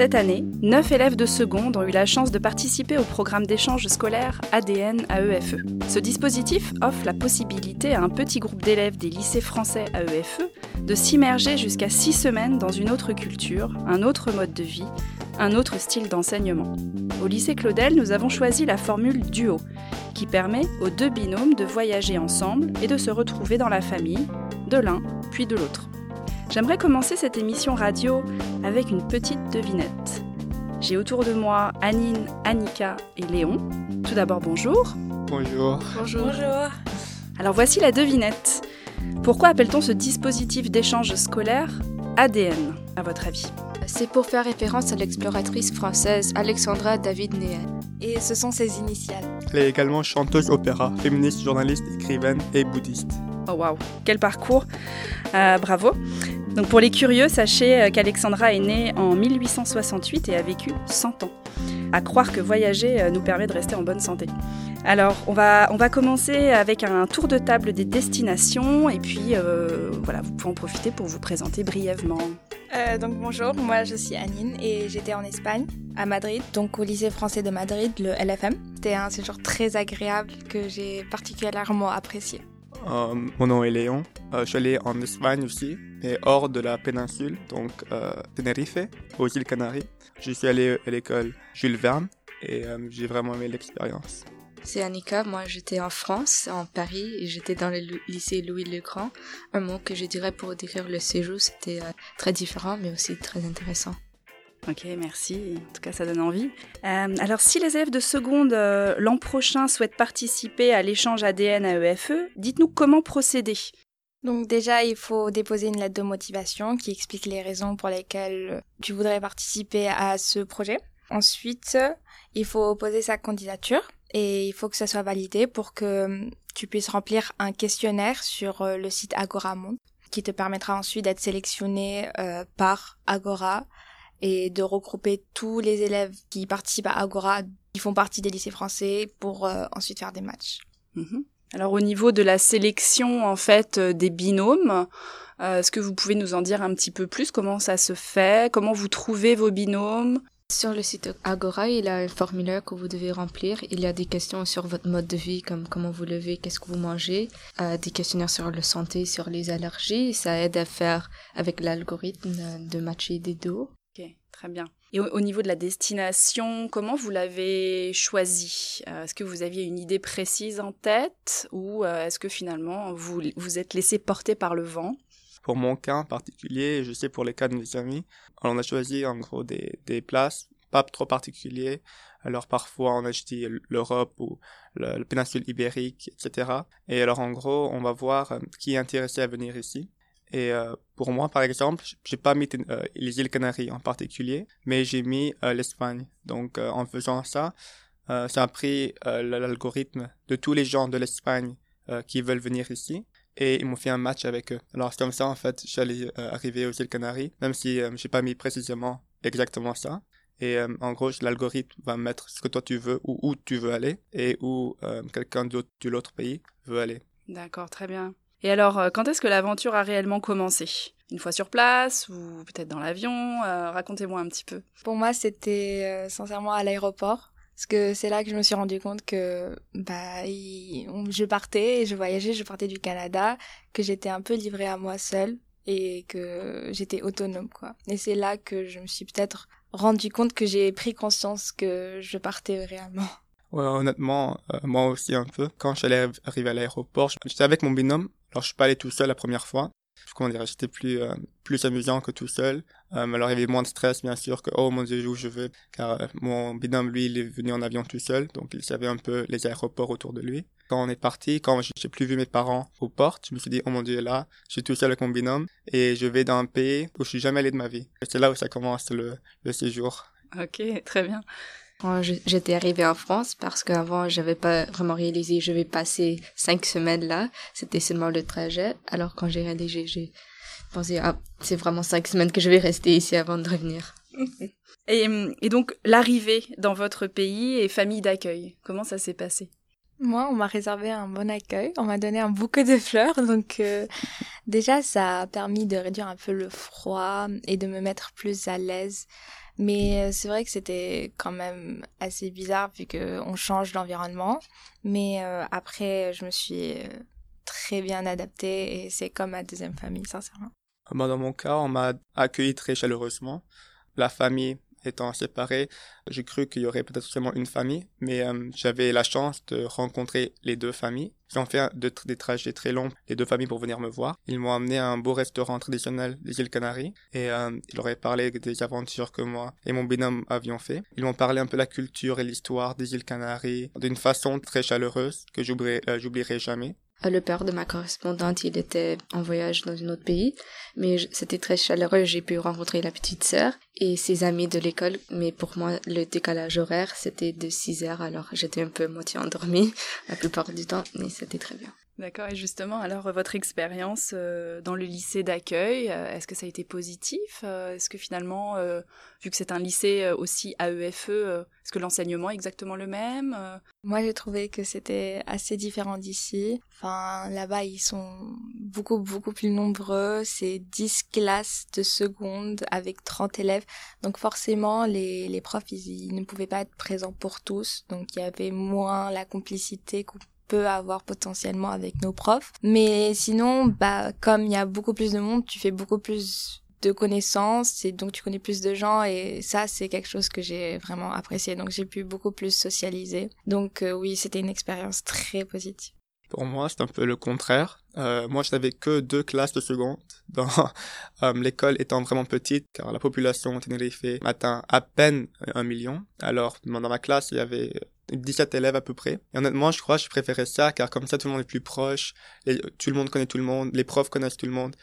Cette année, 9 élèves de seconde ont eu la chance de participer au programme d'échange scolaire ADN AEFE. Ce dispositif offre la possibilité à un petit groupe d'élèves des lycées français AEFE de s'immerger jusqu'à 6 semaines dans une autre culture, un autre mode de vie, un autre style d'enseignement. Au lycée Claudel, nous avons choisi la formule duo, qui permet aux deux binômes de voyager ensemble et de se retrouver dans la famille, de l'un puis de l'autre. J'aimerais commencer cette émission radio avec une petite devinette. J'ai autour de moi Anine, Annika et Léon. Tout d'abord, bonjour. Bonjour. Bonjour. Bonjour. Alors voici la devinette. Pourquoi appelle-t-on ce dispositif d'échange scolaire ADN, à votre avis? C'est pour faire référence à l'exploratrice française Alexandra David Néel. Et ce sont ses initiales. Elle est également chanteuse opéra, féministe, journaliste, écrivaine et bouddhiste. Oh waouh, quel parcours euh, Bravo donc pour les curieux, sachez euh, qu'Alexandra est née en 1868 et a vécu 100 ans. À croire que voyager euh, nous permet de rester en bonne santé. Alors, on va, on va commencer avec un tour de table des destinations et puis euh, voilà, vous pouvez en profiter pour vous présenter brièvement. Donc bonjour, moi je suis Anine et j'étais en Espagne, à Madrid, donc au lycée français de Madrid, le LFM. C'était un séjour très agréable que j'ai particulièrement apprécié. mon nom est Léon, je suis allé en Espagne aussi, et hors de la péninsule, donc euh, Tenerife, aux îles Canaries. Je suis allé à l'école Jules Verne et euh, j'ai vraiment aimé l'expérience. C'est Annika, moi j'étais en France, en Paris, et j'étais dans le lycée Louis le Grand. Un mot que je dirais pour décrire le séjour, c'était euh, très différent, mais aussi très intéressant. Ok, merci. En tout cas, ça donne envie. alors, si les élèves de seconde l'an prochain souhaitent participer à l'échange ADN à EFE, dites-nous comment procéder. Donc déjà, il faut déposer une lettre de motivation qui explique les raisons pour lesquelles tu voudrais participer à ce projet. Ensuite, il faut poser sa candidature et il faut que ça soit validé pour que tu puisses remplir un questionnaire sur euh, le site Agora Monde qui te permettra ensuite d'être sélectionné euh, par Agora et de regrouper tous les élèves qui participent à Agora, qui font partie des lycées français pour euh, ensuite faire des matchs. Mhm. Alors au niveau de la sélection en fait des binômes, est-ce que vous pouvez nous en dire un petit peu plus? Comment ça se fait? Comment vous trouvez vos binômes? Sur le site Agora, il y a un formulaire que vous devez remplir. Il y a des questions sur votre mode de vie, comme comment vous levez, qu'est-ce que vous mangez, euh, des questionnaires sur la santé, sur les allergies. Ça aide à faire avec l'algorithme de matcher des dos. Ok, très bien. Et au, niveau de la destination, comment vous l'avez choisi? Euh, Est-ce que vous aviez une idée précise en tête ou euh, est-ce que finalement vous vous êtes laissé porter par le vent? Pour mon cas en particulier, je sais pour les cas de mes amis, on a choisi en gros des, des places pas trop particuliers. Alors parfois on a choisi l'Europe ou le, péninsule ibérique, etc. Et alors en gros, on va voir euh, qui est intéressé à venir ici. Et euh, pour moi, par exemple, j'ai pas mis euh, les îles Canaries en particulier, mais j'ai mis euh, l'Espagne. Donc, en faisant ça, ça a pris l'algorithme de tous les gens de l'Espagne qui veulent venir ici et ils m'ont fait un match avec eux. Alors c'est comme ça en fait, j'allais arriver aux îles Canaries, même si j'ai pas mis précisément exactement ça. Et en gros, l'algorithme va mettre ce que toi tu veux ou où tu veux aller et où quelqu'un d'autre de l'autre pays veut aller. D'accord, très bien. Et alors, euh, quand est-ce que l'aventure a réellement commencé? Une fois sur place ou peut-être dans l'avion? Euh, Racontez-moi un petit peu. Pour moi, c'était euh, sincèrement à l'aéroport. Parce que c'est là que je me suis rendu compte que bah, je partais je voyageais, je partais du Canada, que j'étais un peu livrée à moi seule et que j'étais autonome quoi. Et c'est là que je me suis peut-être rendu compte que j'ai pris conscience que je partais réellement. Ouais, honnêtement, moi aussi un peu. Quand je suis arrivé à l'aéroport, j'étais avec mon binôme alors je suis pas allé tout seul la première fois. Comment dire, c'était plus euh, plus amusant que tout seul. Euh, alors il y avait moins de stress bien sûr que oh mon dieu où je veux car euh, mon binôme lui il est venu en avion tout seul donc il savait un peu les aéroports autour de lui. Quand on est parti, quand j'ai plus vu mes parents aux portes, je me suis dit oh mon dieu là, je suis tout seul avec mon binôme et je vais dans un pays où je suis jamais allé de ma vie. C'est là où ça commence le, le séjour. Ok, très bien. Quand j'étais arrivée en France, parce qu'avant, j'avais pas vraiment réalisé, je vais passer cinq semaines là. C'était seulement le trajet. Alors, quand j'ai réalisé, j'ai pensé, ah, c'est vraiment cinq semaines que je vais rester ici avant de revenir. et, et donc l'arrivée dans votre pays et famille d'accueil, comment ça s'est passé? Moi, on m'a réservé un bon accueil. On m'a donné un bouquet de fleurs. Donc, euh, déjà, ça a permis de réduire un peu le froid et de me mettre plus à l'aise. Mais euh, c'est vrai que c'était quand même assez bizarre vu qu'on change d'environnement. Mais euh, après, je me suis très bien adaptée et c'est comme ma deuxième famille, sincèrement. Dans mon cas, on m'a accueilli très chaleureusement. La famille étant séparés, j'ai cru qu'il y aurait peut-être seulement une famille, mais euh, j'avais la chance de rencontrer les deux familles. Ils ont fait des trajets très longs, les deux familles, pour venir me voir. Ils m'ont amené à un beau restaurant traditionnel des îles Canaries et euh, ils leur parlé des aventures que moi et mon binôme avions fait. Ils m'ont parlé un peu de la culture et l'histoire des îles Canaries d'une façon très chaleureuse que j'oublierai, euh, j'oublierai jamais. Le père de ma correspondante, il était en voyage dans un autre pays, mais c'était très chaleureux. J'ai pu rencontrer la petite sœur et ses amis de l'école, mais pour moi, le décalage horaire, c'était de 6 heures, alors j'étais un peu moitié endormie la plupart du temps, mais c'était très bien. D'accord, et justement, alors votre expérience euh, dans le lycée d'accueil, euh, est-ce que ça a été positif euh, Est-ce que finalement, vu que c'est un lycée aussi AEFE, e, est-ce que l'enseignement est exactement le même Moi, j'ai trouvé que c'était assez différent d'ici. Enfin, là-bas, ils sont beaucoup, beaucoup plus nombreux. C'est 10 classes de seconde avec 30 élèves. Donc forcément, les, les profs, ils, ils ne pouvaient pas être présents pour tous. Donc il y avait moins la complicité peut avoir potentiellement avec nos profs. Mais sinon, bah, comme il y a beaucoup plus de monde, tu fais beaucoup plus de connaissances et donc tu connais plus de gens et ça c'est quelque chose que j'ai vraiment apprécié. Donc j'ai pu beaucoup plus socialiser. Donc euh, oui c'était une expérience très positive. Pour moi c'est un peu le contraire. Euh, moi je n'avais que deux classes de seconde dans euh, l'école étant vraiment petite car la population Tenerife atteint à peine un million. Alors dans ma classe il y avait 17 élèves à peu près. Et honnêtement, je crois que je préférais ça, car comme ça, tout le monde est plus proche, et tout le monde connaît tout le monde, les profs connaissent tout le monde.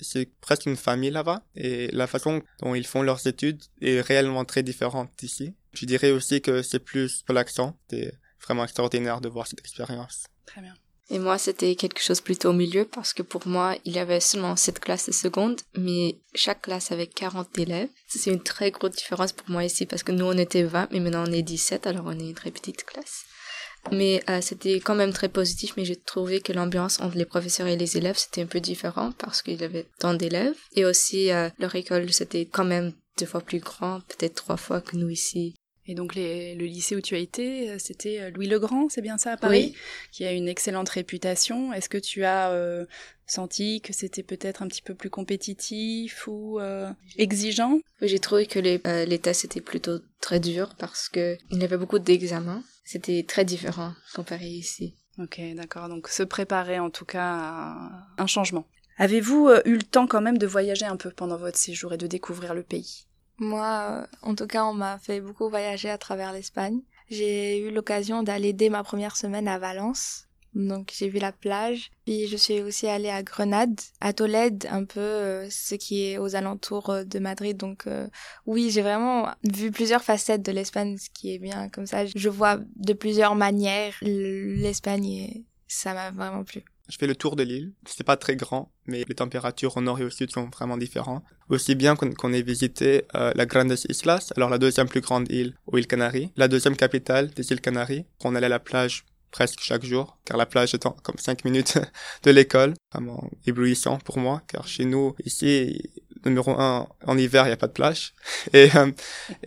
C'est presque une famille là-bas, et la façon dont ils font leurs études est réellement très différente d'ici. Je dirais aussi que c'est plus relaxant, c'est vraiment extraordinaire de voir cette expérience. Très bien. Et moi, c'était quelque chose plutôt au milieu parce que pour moi, il y avait seulement cette classe de seconde, mais chaque classe avait 40 élèves. C'est une très grosse différence pour moi ici parce que nous, on était 20, mais maintenant on est 17, alors on est une très petite classe. Mais euh, c'était quand même très positif, mais j'ai trouvé que l'ambiance entre les professeurs et les élèves, c'était un peu différent parce qu'il y avait tant d'élèves. Et aussi, euh, leur école, c'était quand même deux fois plus grand, peut-être trois fois que nous ici. Et donc le lycée où tu as été, euh, c'était euh, Louis le Grand, c'est bien ça à Paris, qui a une excellente réputation. Est-ce que tu as euh, senti que c'était peut-être un petit peu plus compétitif ou exigeant? J'ai trouvé que tests étaient plutôt très durs parce que il y avait beaucoup d'examens. C'était très différent comparé ici. Ok, d'accord. Donc se préparer en tout cas à un changement. Avez-vous eu le temps quand même de voyager un peu pendant votre séjour et de découvrir le pays? Moi, en tout cas, on m'a fait beaucoup voyager à travers l'Espagne. J'ai eu l'occasion d'aller dès ma première semaine à Valence. Donc j'ai vu la plage. Puis je suis aussi allée à Grenade, à Tolède, un peu euh, ce qui est aux alentours euh, de Madrid. Donc euh, oui, j'ai vraiment vu plusieurs facettes de l'Espagne, ce qui est bien comme ça. Je vois de plusieurs manières l'Espagne et ça m'a vraiment plu. Je fais le tour de l'île. C'est pas très grand, mais les températures au nord et au sud sont vraiment différentes. Aussi bien qu'on ait visité euh, la Grandes Islas, alors la deuxième plus grande île aux îles Canaries, la deuxième capitale des îles Canaries. On allait à la plage presque chaque jour, car la plage est comme cinq minutes de l'école. Vraiment éblouissant pour moi, car chez nous, ici, numéro un, en hiver, il n'y a pas de plage. Et, euh,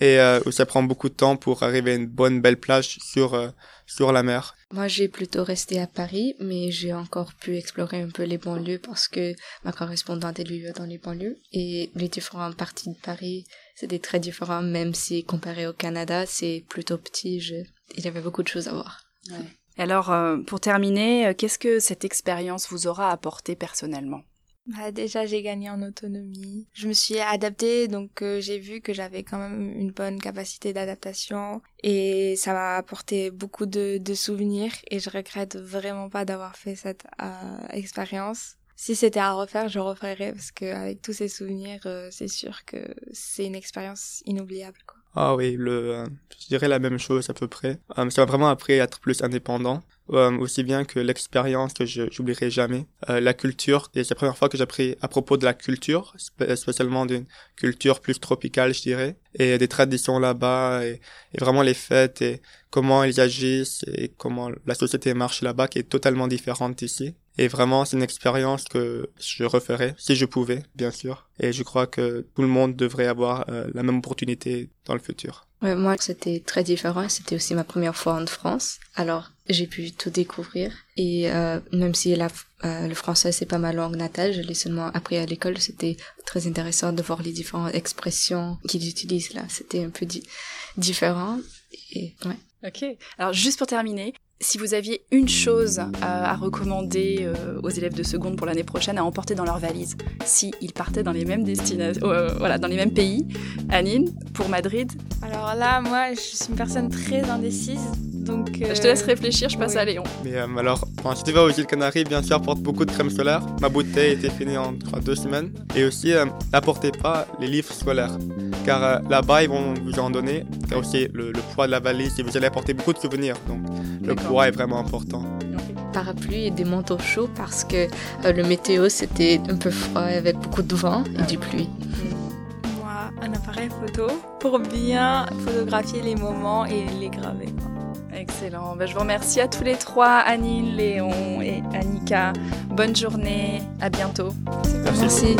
et euh, ça prend beaucoup de temps pour arriver à une bonne, belle plage sur, euh, sur la mer. Moi, j'ai plutôt resté à Paris, mais j'ai encore pu explorer un peu les banlieues parce que ma correspondante est dans les banlieues. Et les différentes parties de Paris, c'était très différent, même si comparé au Canada, c'est plutôt petit. Je... Il y avait beaucoup de choses à voir. Ouais. Alors, pour terminer, qu'est-ce que cette expérience vous aura apporté personnellement? Bah, déjà, j'ai gagné en autonomie. Je me suis adaptée, donc euh, j'ai vu que j'avais quand même une bonne capacité d'adaptation et ça m'a apporté beaucoup de, de, souvenirs et je regrette vraiment pas d'avoir fait cette euh, expérience. Si c'était à refaire, je referais parce que avec tous ces souvenirs, euh, c'est sûr que c'est une expérience inoubliable. Quoi. Ah oui, le, euh, je dirais la même chose à peu près. Euh, ça m'a vraiment appris à être plus indépendant. Euh, aussi bien que l'expérience que j'oublierai jamais. La culture, et c'est la première fois que j'ai appris à propos de la culture, spécialement d'une culture plus tropicale, je dirais, et des traditions là-bas, et, vraiment les fêtes, et comment ils agissent, et comment la société marche là-bas, qui est totalement différente ici. Et vraiment, c'est une expérience que je referais, si je pouvais, bien sûr. Et je crois que tout le monde devrait avoir euh, la même opportunité dans le futur. Ouais, moi, c'était très différent. C'était aussi ma première fois en France. Alors, j'ai pu tout découvrir. Et euh, même si la, euh, le français, c'est pas ma langue natale, je l'ai seulement appris à l'école. C'était très intéressant de voir les différentes expressions qu'ils utilisent là. C'était un peu différent. Et, ouais. Ok. Alors, juste pour terminer, si vous aviez une chose à, recommander euh, aux élèves de seconde pour l'année prochaine à emporter dans leur valise, si ils partaient dans les mêmes destinations, euh, dans les mêmes pays, Anine, pour Madrid? Alors là, moi, je suis une personne très indécise, donc. Je te laisse réfléchir, je passe à Léon. Mais euh, alors, si tu vas aux îles Canaries, bien sûr, porte beaucoup de crème solaire. Ma bouteille était finie en deux semaines. Et aussi, n'apportez pas les livres scolaires, car là-bas, ils vont vous en donner. Car aussi le, poids de la valise, et vous allez apporter beaucoup de souvenirs, donc le est vraiment important. Parapluie et des manteaux chauds parce que euh, le météo c'était un peu froid avec beaucoup de vent et du pluie. Moi, un appareil photo pour bien photographier les moments et les graver. Excellent. Ben, je vous remercie à tous les trois, Annie, Léon et Annika. Bonne journée, à bientôt. Merci.